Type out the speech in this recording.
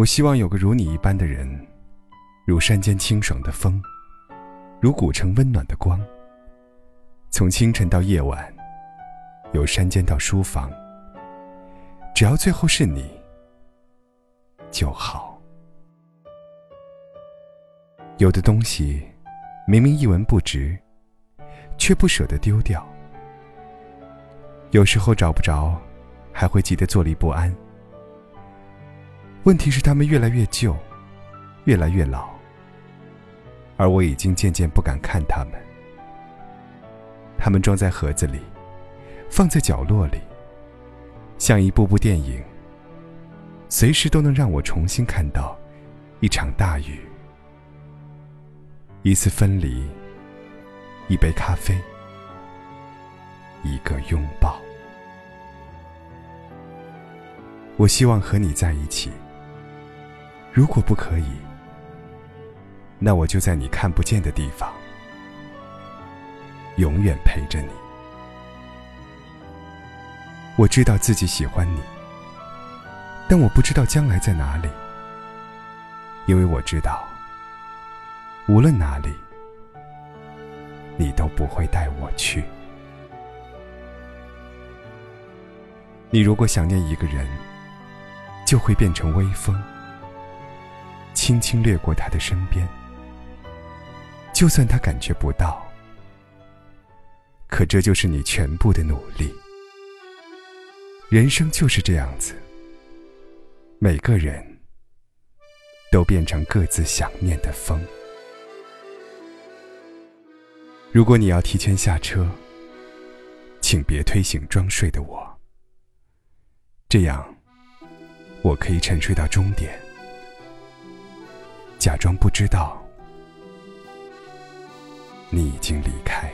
我希望有个如你一般的人，如山间清爽的风，如古城温暖的光。从清晨到夜晚，由山间到书房，只要最后是你就好。有的东西，明明一文不值，却不舍得丢掉。有时候找不着，还会急得坐立不安。问题是，他们越来越旧，越来越老，而我已经渐渐不敢看他们。他们装在盒子里，放在角落里，像一部部电影，随时都能让我重新看到一场大雨，一次分离，一杯咖啡，一个拥抱。我希望和你在一起。如果不可以，那我就在你看不见的地方，永远陪着你。我知道自己喜欢你，但我不知道将来在哪里，因为我知道，无论哪里，你都不会带我去。你如果想念一个人，就会变成微风。轻轻掠过他的身边，就算他感觉不到，可这就是你全部的努力。人生就是这样子，每个人都变成各自想念的风。如果你要提前下车，请别推醒装睡的我，这样我可以沉睡到终点。假装不知道，你已经离开。